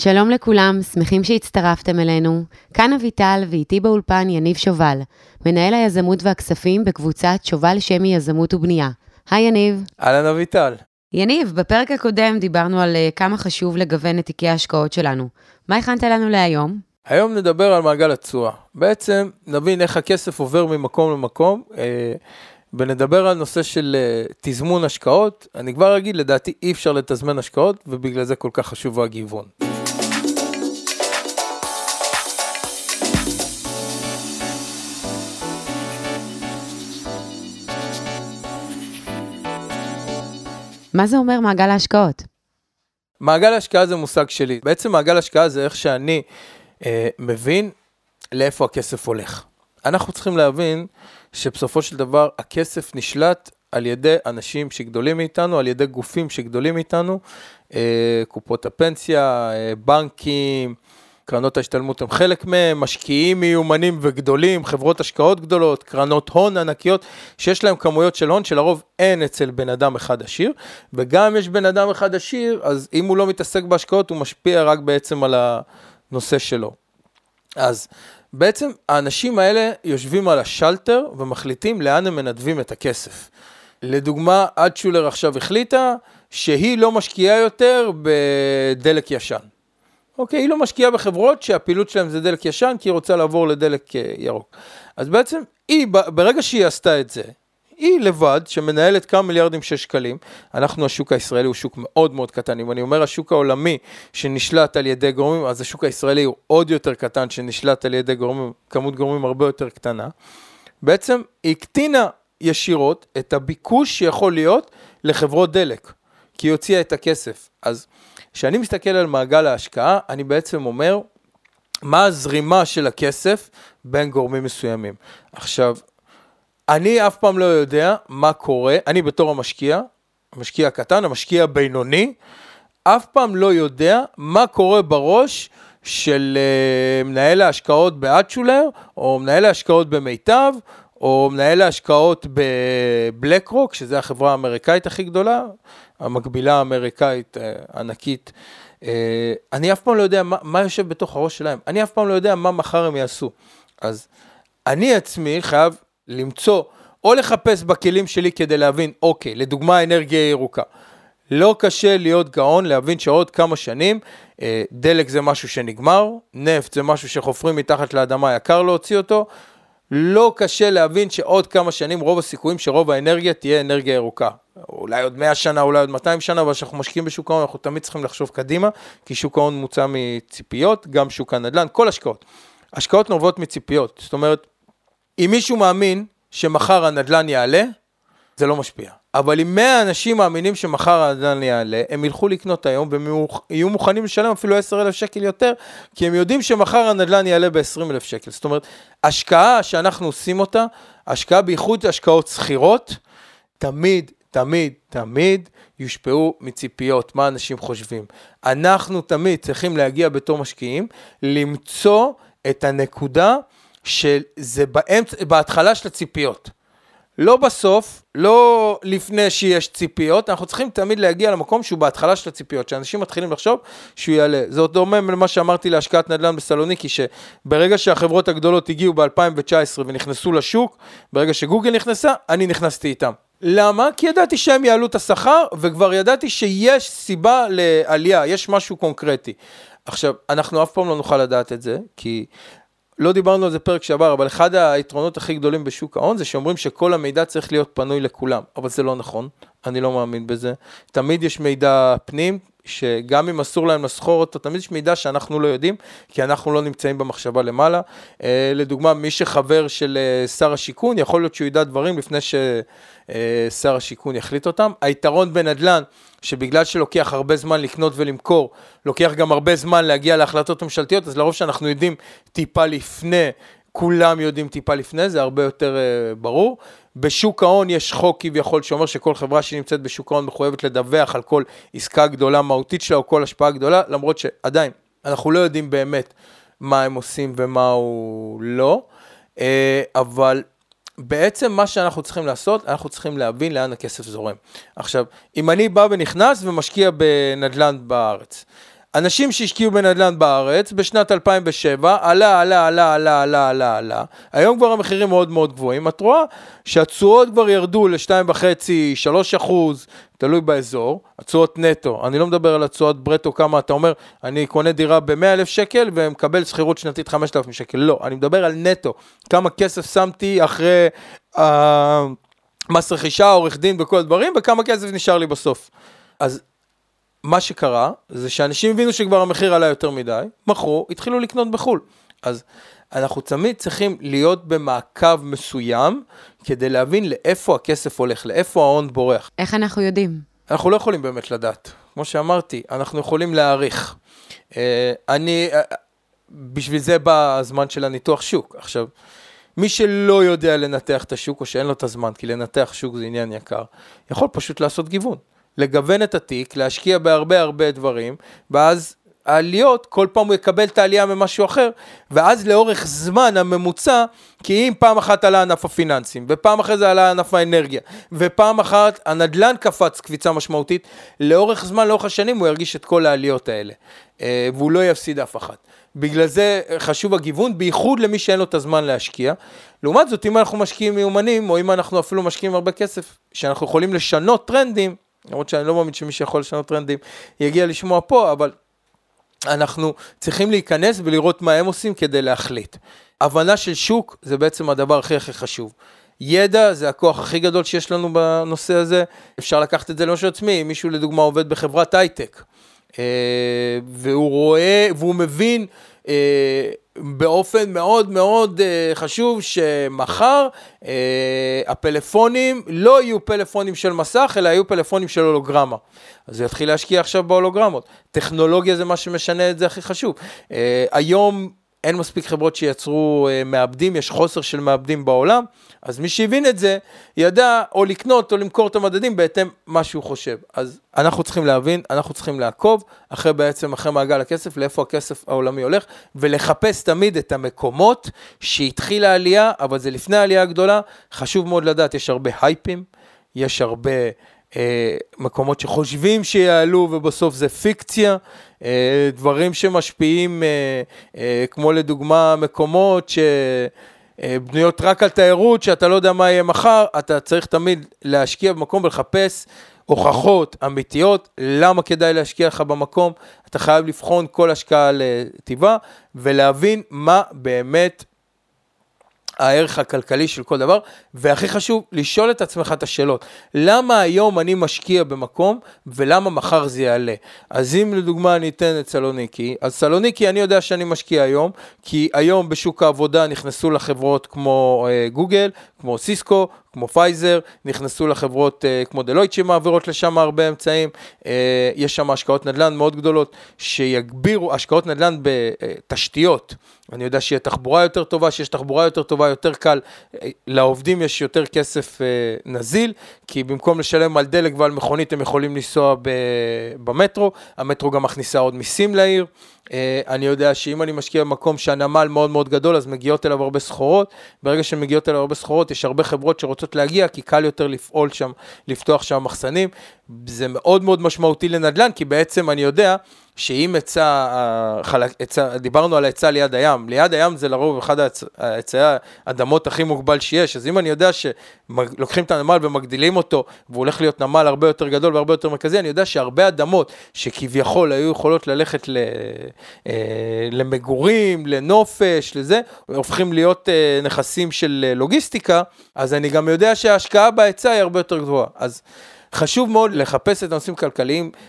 שלום לכולם, שמחים שהצטרפתם אלינו. כאן אביטל ואיתי באולפן יניב שובל, מנהל היזמות והכספים בקבוצת שובל שמי יזמות ובנייה. היי יניב. אהלן אביטל. יניב, בפרק הקודם דיברנו על uh, כמה חשוב לגוון את תיקי ההשקעות שלנו. מה הכנת לנו להיום? היום נדבר על מעגל התשואה. בעצם נבין איך הכסף עובר ממקום למקום. אה, ונדבר על נושא של uh, תזמון השקעות. אני כבר אגיד, לדעתי אי אפשר לתזמן השקעות, ובגלל זה כל כך חשוב הגיוון. מה זה אומר מעגל ההשקעות? מעגל השקעה זה מושג שלי. בעצם מעגל השקעה זה איך שאני אה, מבין לאיפה הכסף הולך. אנחנו צריכים להבין שבסופו של דבר הכסף נשלט על ידי אנשים שגדולים מאיתנו, על ידי גופים שגדולים מאיתנו, אה, קופות הפנסיה, אה, בנקים, קרנות ההשתלמות הם חלק מהם, משקיעים מיומנים וגדולים, חברות השקעות גדולות, קרנות הון ענקיות, שיש להם כמויות של הון שלרוב אין אצל בן אדם אחד עשיר, וגם יש בן אדם אחד עשיר, אז אם הוא לא מתעסק בהשקעות, הוא משפיע רק בעצם על הנושא שלו. אז בעצם האנשים האלה יושבים על השלטר ומחליטים לאן הם מנדבים את הכסף. לדוגמה, אדשולר עכשיו החליטה שהיא לא משקיעה יותר בדלק ישן. אוקיי, היא לא משקיעה בחברות שהפעילות שלהם זה דלק ישן, כי היא רוצה לעבור לדלק אה, ירוק. אז בעצם היא, ברגע שהיא עשתה את זה, היא לבד, שמנהלת כמה מיליארדים של שקלים, אנחנו, השוק הישראלי הוא שוק מאוד מאוד קטן. אם אני אומר השוק העולמי שנשלט על ידי גורמים, אז השוק הישראלי הוא עוד יותר קטן, שנשלט על ידי גורמים, כמות גורמים הרבה יותר קטנה. בעצם היא הקטינה ישירות את הביקוש שיכול להיות לחברות דלק, כי היא הוציאה את הכסף. אז כשאני מסתכל על מעגל ההשקעה, אני בעצם אומר, מה הזרימה של הכסף בין גורמים מסוימים. עכשיו, אני אף פעם לא יודע מה קורה, אני בתור המשקיע, המשקיע הקטן, המשקיע הבינוני, אף פעם לא יודע מה קורה בראש של uh, מנהל ההשקעות באצ'ולר, או מנהל ההשקעות במיטב, או מנהל ההשקעות בבלק רוק, שזו החברה האמריקאית הכי גדולה, המקבילה האמריקאית uh, ענקית. Uh, אני אף פעם לא יודע מה, מה יושב בתוך הראש שלהם, אני אף פעם לא יודע מה מחר הם יעשו. אז אני עצמי חייב למצוא, או לחפש בכלים שלי כדי להבין, אוקיי, לדוגמה אנרגיה ירוקה. לא קשה להיות גאון, להבין שעוד כמה שנים אה, דלק זה משהו שנגמר, נפט זה משהו שחופרים מתחת לאדמה, יקר להוציא אותו. לא קשה להבין שעוד כמה שנים רוב הסיכויים שרוב האנרגיה תהיה אנרגיה ירוקה. אולי עוד 100 שנה, אולי עוד 200 שנה, אבל כשאנחנו משקיעים בשוק ההון אנחנו תמיד צריכים לחשוב קדימה, כי שוק ההון מוצא מציפיות, גם שוק הנדל"ן, כל השקעות. השקעות נובעות מציפיות, זאת אומרת, אם מישהו מאמין שמחר הנדל"ן יעלה, זה לא משפיע. אבל אם 100 אנשים מאמינים שמחר הנדל"ן יעלה, הם ילכו לקנות היום והם יהיו מוכנים לשלם אפילו 10,000 שקל יותר, כי הם יודעים שמחר הנדל"ן יעלה ב-20,000 שקל. זאת אומרת, השקעה שאנחנו עושים אותה, השקעה בייחוד השקעות שכירות, תמיד, תמיד, תמיד יושפעו מציפיות, מה אנשים חושבים. אנחנו תמיד צריכים להגיע בתור משקיעים, למצוא את הנקודה שזה באמצ... בהתחלה של הציפיות. לא בסוף, לא לפני שיש ציפיות, אנחנו צריכים תמיד להגיע למקום שהוא בהתחלה של הציפיות, שאנשים מתחילים לחשוב שהוא יעלה. זה עוד דומה למה שאמרתי להשקעת נדל"ן בסלוניקי, שברגע שהחברות הגדולות הגיעו ב-2019 ונכנסו לשוק, ברגע שגוגל נכנסה, אני נכנסתי איתם. למה? כי ידעתי שהם יעלו את השכר, וכבר ידעתי שיש סיבה לעלייה, יש משהו קונקרטי. עכשיו, אנחנו אף פעם לא נוכל לדעת את זה, כי לא דיברנו על זה פרק שעבר, אבל אחד היתרונות הכי גדולים בשוק ההון זה שאומרים שכל המידע צריך להיות פנוי לכולם, אבל זה לא נכון, אני לא מאמין בזה. תמיד יש מידע פנים, שגם אם אסור להם לסחור אותו, תמיד יש מידע שאנחנו לא יודעים, כי אנחנו לא נמצאים במחשבה למעלה. אה, לדוגמה, מי שחבר של אה, שר השיכון, יכול להיות שהוא ידע דברים לפני ששר אה, השיכון יחליט אותם. היתרון בנדל"ן, שבגלל שלוקח הרבה זמן לקנות ולמכור, לוקח גם הרבה זמן להגיע להחלטות ממשלתיות, אז לרוב שאנחנו יודעים טיפה לפני, כולם יודעים טיפה לפני, זה הרבה יותר uh, ברור. בשוק ההון יש חוק כביכול שאומר שכל חברה שנמצאת בשוק ההון מחויבת לדווח על כל עסקה גדולה מהותית שלה או כל השפעה גדולה, למרות שעדיין, אנחנו לא יודעים באמת מה הם עושים ומה הוא לא, uh, אבל בעצם מה שאנחנו צריכים לעשות, אנחנו צריכים להבין לאן הכסף זורם. עכשיו, אם אני בא ונכנס ומשקיע בנדל"ן בארץ, אנשים שהשקיעו בנדל"ן בארץ בשנת 2007, עלה, עלה, עלה, עלה, עלה, עלה, עלה. היום כבר המחירים מאוד מאוד גבוהים. את רואה שהתשואות כבר ירדו ל-2.5, 3 אחוז, תלוי באזור, התשואות נטו. אני לא מדבר על התשואות ברטו, כמה אתה אומר, אני קונה דירה ב-100,000 שקל ומקבל שכירות שנתית 5,000 שקל. לא, אני מדבר על נטו. כמה כסף שמתי אחרי uh, מס רכישה, עורך דין וכל הדברים, וכמה כסף נשאר לי בסוף. אז מה שקרה, זה שאנשים הבינו שכבר המחיר עלה יותר מדי, מכרו, התחילו לקנות בחו"ל. אז אנחנו תמיד צריכים להיות במעקב מסוים, כדי להבין לאיפה הכסף הולך, לאיפה ההון בורח. איך אנחנו יודעים? אנחנו לא יכולים באמת לדעת. כמו שאמרתי, אנחנו יכולים להעריך. אה, אני, אה, בשביל זה בא הזמן של הניתוח שוק. עכשיו, מי שלא יודע לנתח את השוק, או שאין לו את הזמן, כי לנתח שוק זה עניין יקר, יכול פשוט לעשות גיוון. לגוון את התיק, להשקיע בהרבה הרבה דברים, ואז העליות, כל פעם הוא יקבל את העלייה ממשהו אחר, ואז לאורך זמן הממוצע, כי אם פעם אחת עלה ענף הפיננסים, ופעם אחרי זה עלה ענף האנרגיה, ופעם אחת הנדלן קפץ קפיצה משמעותית, לאורך זמן, לאורך השנים הוא ירגיש את כל העליות האלה, אה, והוא לא יפסיד אף אחת. בגלל זה חשוב הגיוון, בייחוד למי שאין לו את הזמן להשקיע. לעומת זאת, אם אנחנו משקיעים מיומנים, או אם אנחנו אפילו משקיעים הרבה כסף, שאנחנו יכולים לשנות טרנדים, למרות שאני לא מאמין שמי שיכול לשנות טרנדים יגיע לשמוע פה, אבל אנחנו צריכים להיכנס ולראות מה הם עושים כדי להחליט. הבנה של שוק זה בעצם הדבר הכי הכי חשוב. ידע זה הכוח הכי גדול שיש לנו בנושא הזה. אפשר לקחת את זה למשהו עצמי, אם מישהו לדוגמה עובד בחברת הייטק, אה, והוא רואה, והוא מבין באופן מאוד מאוד אה, חשוב שמחר הפלאפונים לא יהיו פלאפונים של מסך, אלא יהיו פלאפונים של הולוגרמה. אז הוא יתחיל להשקיע עכשיו בהולוגרמות. טכנולוגיה זה מה שמשנה את זה הכי חשוב. היום אין מספיק חברות שייצרו מעבדים, יש חוסר של מעבדים בעולם. אז מי שהבין את זה, ידע או לקנות או למכור את המדדים בהתאם מה שהוא חושב. אז אנחנו צריכים להבין, אנחנו צריכים לעקוב אחרי בעצם, אחרי מעגל הכסף, לאיפה הכסף העולמי הולך, ולחפש תמיד את המקומות שהתחילה העלייה, אבל זה לפני העלייה הגדולה. חשוב מאוד לדעת, יש הרבה הייפים, יש הרבה... אה, מקומות שחושבים שיעלו ובסוף זה פיקציה, אה, דברים שמשפיעים, אה, אה, כמו לדוגמה מקומות ש... אה, בנויות רק על תיירות, שאתה לא יודע מה יהיה מחר, אתה צריך תמיד להשקיע במקום ולחפש הוכחות אמיתיות, למה כדאי להשקיע לך במקום, אתה חייב לבחון כל השקעה לטבעה ולהבין מה באמת הערך הכלכלי של כל דבר, והכי חשוב, לשאול את עצמך את השאלות. למה היום אני משקיע במקום, ולמה מחר זה יעלה? אז אם לדוגמה אני אתן את סלוניקי, אז סלוניקי אני יודע שאני משקיע היום, כי היום בשוק העבודה נכנסו לחברות כמו אה, גוגל, כמו סיסקו, כמו פייזר, נכנסו לחברות uh, כמו דלויט שמעבירות לשם הרבה אמצעים, uh, יש שם השקעות נדל"ן מאוד גדולות שיגבירו, השקעות נדל"ן בתשתיות. אני יודע שיהיה תחבורה יותר טובה, שיש תחבורה יותר טובה, יותר קל, אה, לעובדים יש יותר כסף uh, נזיל, כי במקום לשלם על דלק ועל מכונית הם יכולים לנסוע במטרו, המטרו גם מכניסה עוד מיסים לעיר. אה, אני יודע שאם אני משקיע במקום שהנמל מאוד מאוד גדול, אז מגיעות אליו הרבה סחורות. ברגע שמגיעות אליו הרבה סחורות, יש הרבה חברות שרוצות להגיע, כי קל יותר לפעול שם, לפתוח שם מחסנים. זה מאוד מאוד משמעותי לנדל"ן, כי בעצם אני יודע שאם היצע, דיברנו על ההיצע ליד הים, ליד הים זה לרוב אחד ההיצעי האדמות הכי מוגבל שיש, אז אם אני יודע שלוקחים את הנמל ומגדילים אותו, והוא הולך להיות נמל הרבה יותר גדול והרבה יותר מרכזי, אני יודע שהרבה אדמות שכביכול היו יכולות ללכת ל, אה, למגורים, לנופש, לזה, הופכים להיות אה, נכסים של לוגיסטיקה, אז אני גם יודע שההשקעה בהיצע היא הרבה יותר גבוהה. אז חשוב מאוד לחפש את הנושאים כלכליים אה,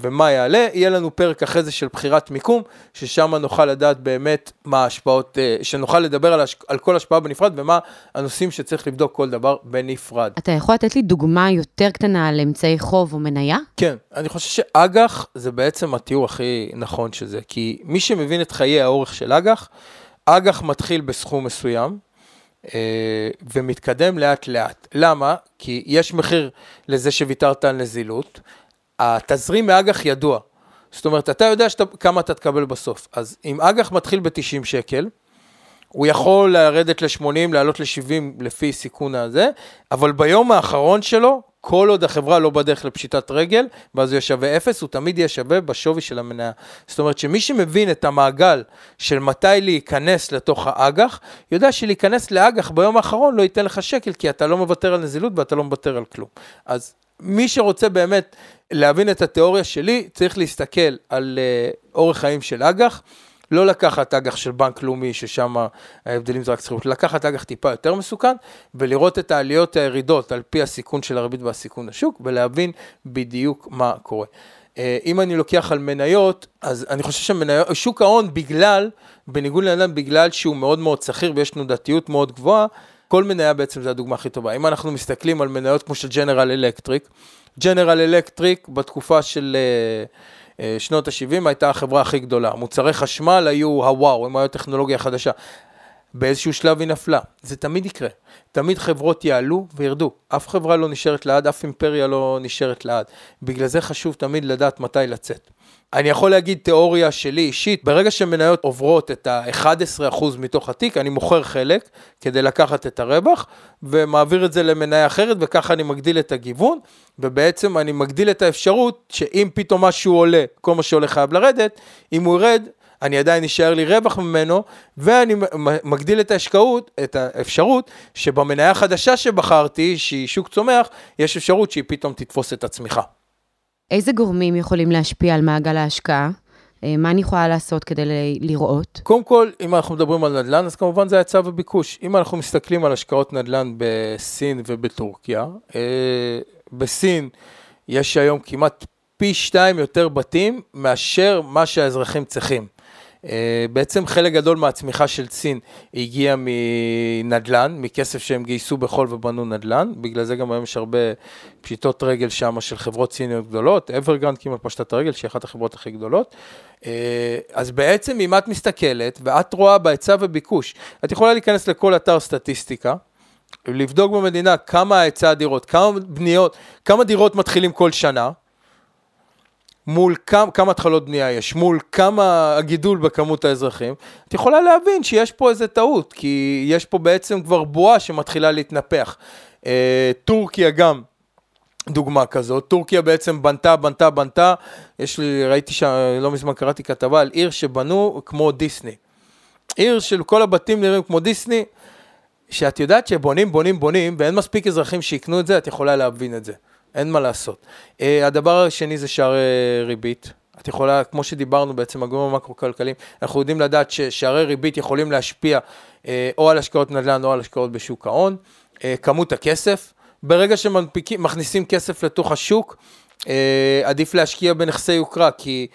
ומה יעלה. יהיה לנו פרק אחרי זה של בחירת מיקום, ששם נוכל לדעת באמת מה ההשפעות, אה, שנוכל לדבר על, הש... על כל השפעה בנפרד ומה הנושאים שצריך לבדוק כל דבר בנפרד. אתה יכול לתת לי דוגמה יותר קטנה על אמצעי חוב או מניה? כן, אני חושב שאג"ח זה בעצם התיאור הכי נכון של זה, כי מי שמבין את חיי האורך של אג"ח, אג"ח מתחיל בסכום מסוים, אה, ומתקדם לאט לאט. למה? כי יש מחיר לזה שוויתרת על נזילות, התזרים מאג"ח ידוע. זאת אומרת, אתה יודע שאתה, כמה אתה תקבל בסוף. אז אם אג"ח מתחיל ב-90 שקל, הוא יכול לרדת ל-80, לעלות ל-70 לפי סיכון הזה, אבל ביום האחרון שלו, כל עוד החברה לא בדרך לפשיטת רגל, ואז הוא יהיה שווה אפס, הוא תמיד יהיה שווה בשווי של המניה. זאת אומרת שמי שמבין את המעגל של מתי להיכנס לתוך האג"ח, יודע שלהיכנס לאג"ח ביום האחרון לא ייתן לך שקל, כי אתה לא מוותר על נזילות ואתה לא מוותר על כלום. אז מי שרוצה באמת להבין את התיאוריה שלי, צריך להסתכל על uh, אורך חיים של אג"ח. לא לקחת אג"ח של בנק לאומי, ששם ההבדלים זה רק שכירות, לקחת אג"ח טיפה יותר מסוכן, ולראות את העליות הירידות על פי הסיכון של הריבית והסיכון לשוק, ולהבין בדיוק מה קורה. אה, אם אני לוקח על מניות, אז אני חושב ששוק ההון בגלל, בניגוד לנדל"ן, בגלל שהוא מאוד מאוד שכיר ויש תנודתיות מאוד גבוהה, כל מניה בעצם זה הדוגמה הכי טובה. אם אנחנו מסתכלים על מניות כמו של ג'נרל אלקטריק, ג'נרל אלקטריק בתקופה של... Uh, אה, שנות ה-70 הייתה החברה הכי גדולה. מוצרי חשמל היו הוואו, הם היו טכנולוגיה חדשה. באיזשהו שלב היא נפלה. זה תמיד יקרה. תמיד חברות יעלו וירדו. אף חברה לא נשארת לעד, אף אימפריה לא נשארת לעד. בגלל זה חשוב תמיד לדעת מתי לצאת. אני יכול להגיד תיאוריה שלי אישית, ברגע שמניות עוברות את ה-11% מתוך התיק, אני מוכר חלק כדי לקחת את הרווח, ומעביר את זה למניה אחרת, וככה אני מגדיל את הגיוון, ובעצם אני מגדיל את האפשרות שאם פתאום משהו עולה, כל מה שעולה חייב לרדת, אם הוא ירד, אני עדיין אשאר לי רווח ממנו, ואני מגדיל את ההשקעות, את האפשרות שבמניה החדשה שבחרתי, שהיא שוק צומח, יש אפשרות שהיא פתאום תתפוס את הצמיחה. איזה גורמים יכולים להשפיע על מעגל ההשקעה? אה, מה אני יכולה לעשות כדי לראות? קודם כל, אם אנחנו מדברים על נדל"ן, אז כמובן זה ההיצע וביקוש. אם אנחנו מסתכלים על השקעות נדל"ן בסין ובטורקיה, אה, בסין יש היום כמעט פי שתיים יותר בתים מאשר מה שהאזרחים צריכים. אה, בעצם חלק גדול מהצמיחה של סין הגיע מנדל"ן, מכסף שהם גייסו בחול ובנו נדל"ן, בגלל זה גם היום יש הרבה פשיטות רגל שם של חברות סיניות גדולות, אברגרנד כמעט פשטה את הרגל, שהיא אחת החברות הכי גדולות. אה, אז בעצם אם את מסתכלת ואת רואה בהיצע וביקוש, את יכולה להיכנס לכל אתר סטטיסטיקה, לבדוק במדינה כמה היצע הדירות, כמה בניות, כמה דירות מתחילים כל שנה, מול כמה, כמה התחלות בנייה יש, מול כמה הגידול בכמות האזרחים, את יכולה להבין שיש פה איזה טעות, כי יש פה בעצם כבר בועה שמתחילה להתנפח. אה, טורקיה גם דוגמה כזאת, טורקיה בעצם בנתה, בנתה, בנתה, יש לי, ראיתי שם, לא מזמן קראתי כתבה על עיר שבנו כמו דיסני. עיר של כל הבתים נראים כמו דיסני, שאת יודעת שבונים, בונים, בונים, ואין מספיק אזרחים שיקנו את זה, את יכולה להבין את זה. אין מה לעשות. Uh, הדבר השני זה שערי ריבית. את יכולה, כמו שדיברנו בעצם, הגורמים המקרו-כלכליים, אנחנו יודעים לדעת ששערי ריבית יכולים להשפיע uh, או על השקעות נדל"ן או על השקעות בשוק ההון. Uh, כמות הכסף, ברגע שמכניסים כסף לתוך השוק, uh, עדיף להשקיע בנכסי יוקרה, כי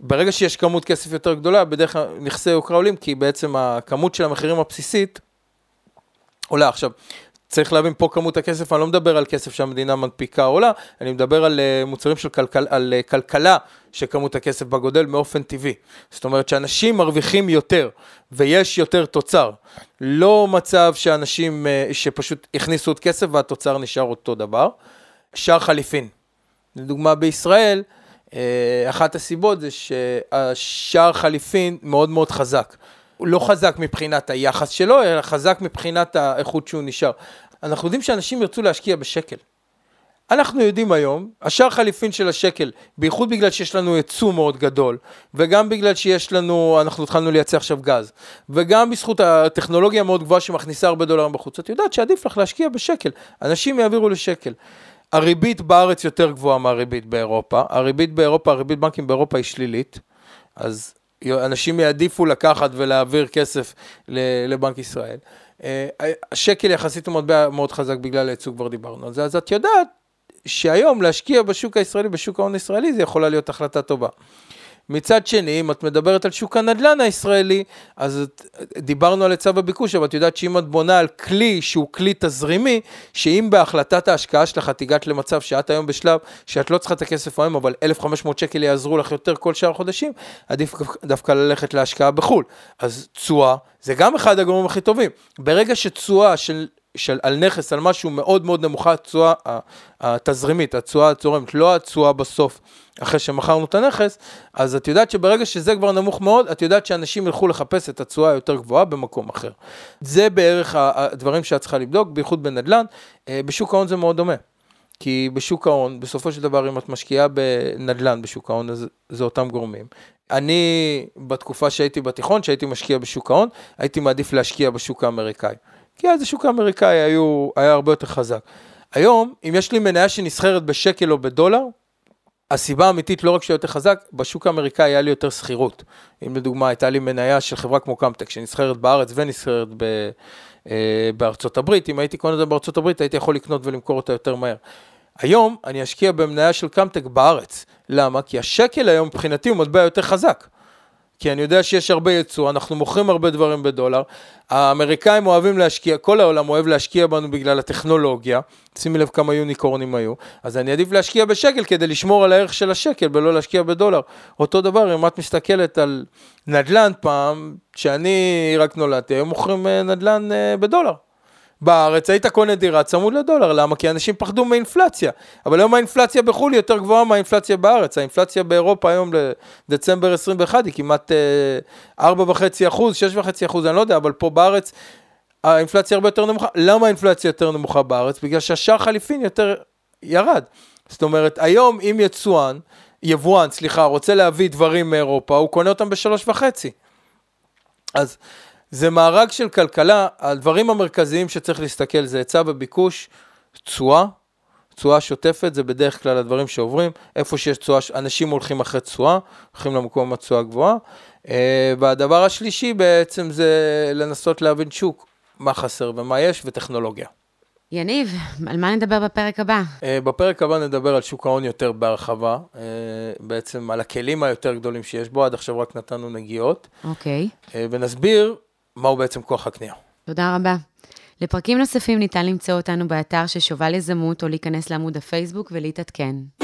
ברגע שיש כמות כסף יותר גדולה, בדרך כלל נכסי יוקרה עולים, כי בעצם הכמות של המחירים הבסיסית עולה. עכשיו, צריך להבין פה כמות הכסף, אני לא מדבר על כסף שהמדינה מנפיקה עולה, אני מדבר על uh, מוצרים של כלכל, על uh, כלכלה שכמות הכסף בה גודל באופן טבעי. זאת אומרת שאנשים מרוויחים יותר ויש יותר תוצר. לא מצב שאנשים uh, שפשוט הכניסו עוד כסף והתוצר נשאר אותו דבר. שער חליפין. לדוגמה בישראל, אחת הסיבות זה שהשער חליפין מאוד מאוד חזק. הוא לא חזק מבחינת היחס שלו, אלא חזק מבחינת האיכות שהוא נשאר. אנחנו יודעים שאנשים ירצו להשקיע בשקל. אנחנו יודעים היום, השער חליפין של השקל, בייחוד בגלל שיש לנו ייצוא מאוד גדול, וגם בגלל שיש לנו, אנחנו התחלנו לייצא עכשיו גז, וגם בזכות הטכנולוגיה המאוד גבוהה שמכניסה הרבה דולרים בחוץ, את יודעת שעדיף לך להשקיע בשקל, אנשים יעבירו לשקל. הריבית בארץ יותר גבוהה מהריבית באירופה, הריבית באירופה, הריבית בנקים באירופה היא שלילית, אז אנשים יעדיפו לקחת ולהעביר כסף לבנק ישראל. אה, השקל יחסית הוא מטבע מאוד חזק בגלל הייצוג, כבר דיברנו על זה, אז את יודעת שהיום להשקיע בשוק הישראלי, בשוק ההון הישראלי, זה יכולה להיות החלטה טובה. מצד שני, אם את מדברת על שוק הנדל"ן הישראלי, אז דיברנו על היצע וביקוש, אבל את יודעת שאם את בונה על כלי שהוא כלי תזרימי, שאם בהחלטת ההשקעה שלך את הגעת למצב שאת היום בשלב שאת לא צריכה את הכסף היום, אבל 1,500 שקל יעזרו לך יותר כל שאר החודשים, עדיף דווקא ללכת להשקעה בחו"ל. אז תשואה זה גם אחד הגורמים הכי טובים. ברגע שתשואה של של, על נכס, על משהו מאוד מאוד נמוכה, התשואה התזרימית, התשואה הצורמת, לא התשואה בסוף, אחרי שמכרנו את הנכס, אז את יודעת שברגע שזה כבר נמוך מאוד, את יודעת שאנשים ילכו לחפש את התשואה היותר גבוהה במקום אחר. זה בערך הדברים שאת צריכה לבדוק, בייחוד בנדל"ן. אה, בשוק ההון זה מאוד דומה. כי בשוק ההון, בסופו של דבר, אם את משקיעה בנדל"ן בשוק ההון, אז זה אותם גורמים. אני, בתקופה שהייתי בתיכון, שהייתי משקיע בשוק ההון, הייתי מעדיף להשקיע בשוק האמריקאי. כי אז השוק האמריקאי היו, היה הרבה יותר חזק. היום, אם יש לי מניה שנסחרת בשקל או בדולר, הסיבה האמיתית לא רק שהיא יותר חזק, בשוק האמריקאי היה לי יותר שכירות. אם לדוגמה הייתה לי מניה של חברה כמו קמטק, שנסחרת בארץ ונסחרת ב, אה, בארצות הברית, אם הייתי קונה את זה בארצות הברית, הייתי יכול לקנות ולמכור אותה יותר מהר. היום אני אשקיע במניה של קמטק בארץ. למה? כי השקל היום מבחינתי הוא מטבע יותר חזק. כי אני יודע שיש הרבה ייצוא, אנחנו מוכרים הרבה דברים בדולר. האמריקאים אוהבים להשקיע, כל העולם אוהב להשקיע בנו בגלל הטכנולוגיה. שימי לב כמה יוניקורנים היו. אז אני עדיף להשקיע בשקל כדי לשמור על הערך של השקל ולא להשקיע בדולר. אותו דבר, אם את מסתכלת על נדל"ן פעם, כשאני רק נולדתי, היו מוכרים אה, נדל"ן אה, בדולר. בארץ היית קונה דירה צמוד לדולר, למה? כי אנשים פחדו מאינפלציה. אבל היום האינפלציה בחו"ל היא יותר גבוהה מהאינפלציה בארץ. האינפלציה באירופה היום לדצמבר 21 היא כמעט 4.5 אחוז, 6.5 אחוז, אני לא יודע, אבל פה בארץ האינפלציה הרבה יותר נמוכה. למה האינפלציה יותר נמוכה בארץ? בגלל שהשער חליפין יותר ירד. זאת אומרת, היום אם יצואן, יבואן, סליחה, רוצה להביא דברים מאירופה, הוא קונה אותם בשלוש וחצי. אז זה מארג של כלכלה, הדברים המרכזיים שצריך להסתכל זה היצע וביקוש, תשואה, תשואה שוטפת, זה בדרך כלל הדברים שעוברים, איפה שיש תשואה, אנשים הולכים אחרי תשואה, הולכים למקום התשואה גבוהה. אה, והדבר השלישי בעצם זה לנסות להבין שוק, מה חסר ומה יש, וטכנולוגיה. יניב, על מה נדבר בפרק הבא? אה, בפרק הבא נדבר על שוק ההון יותר בהרחבה, אה, בעצם על הכלים היותר גדולים שיש בו, עד עכשיו רק נתנו נגיעות. אוקיי. ונסביר מהו בעצם כוח הקנייה. תודה רבה. לפרקים נוספים ניתן למצוא אותנו באתר של שובל יזמות או להיכנס לעמוד הפייסבוק ולהתעדכן.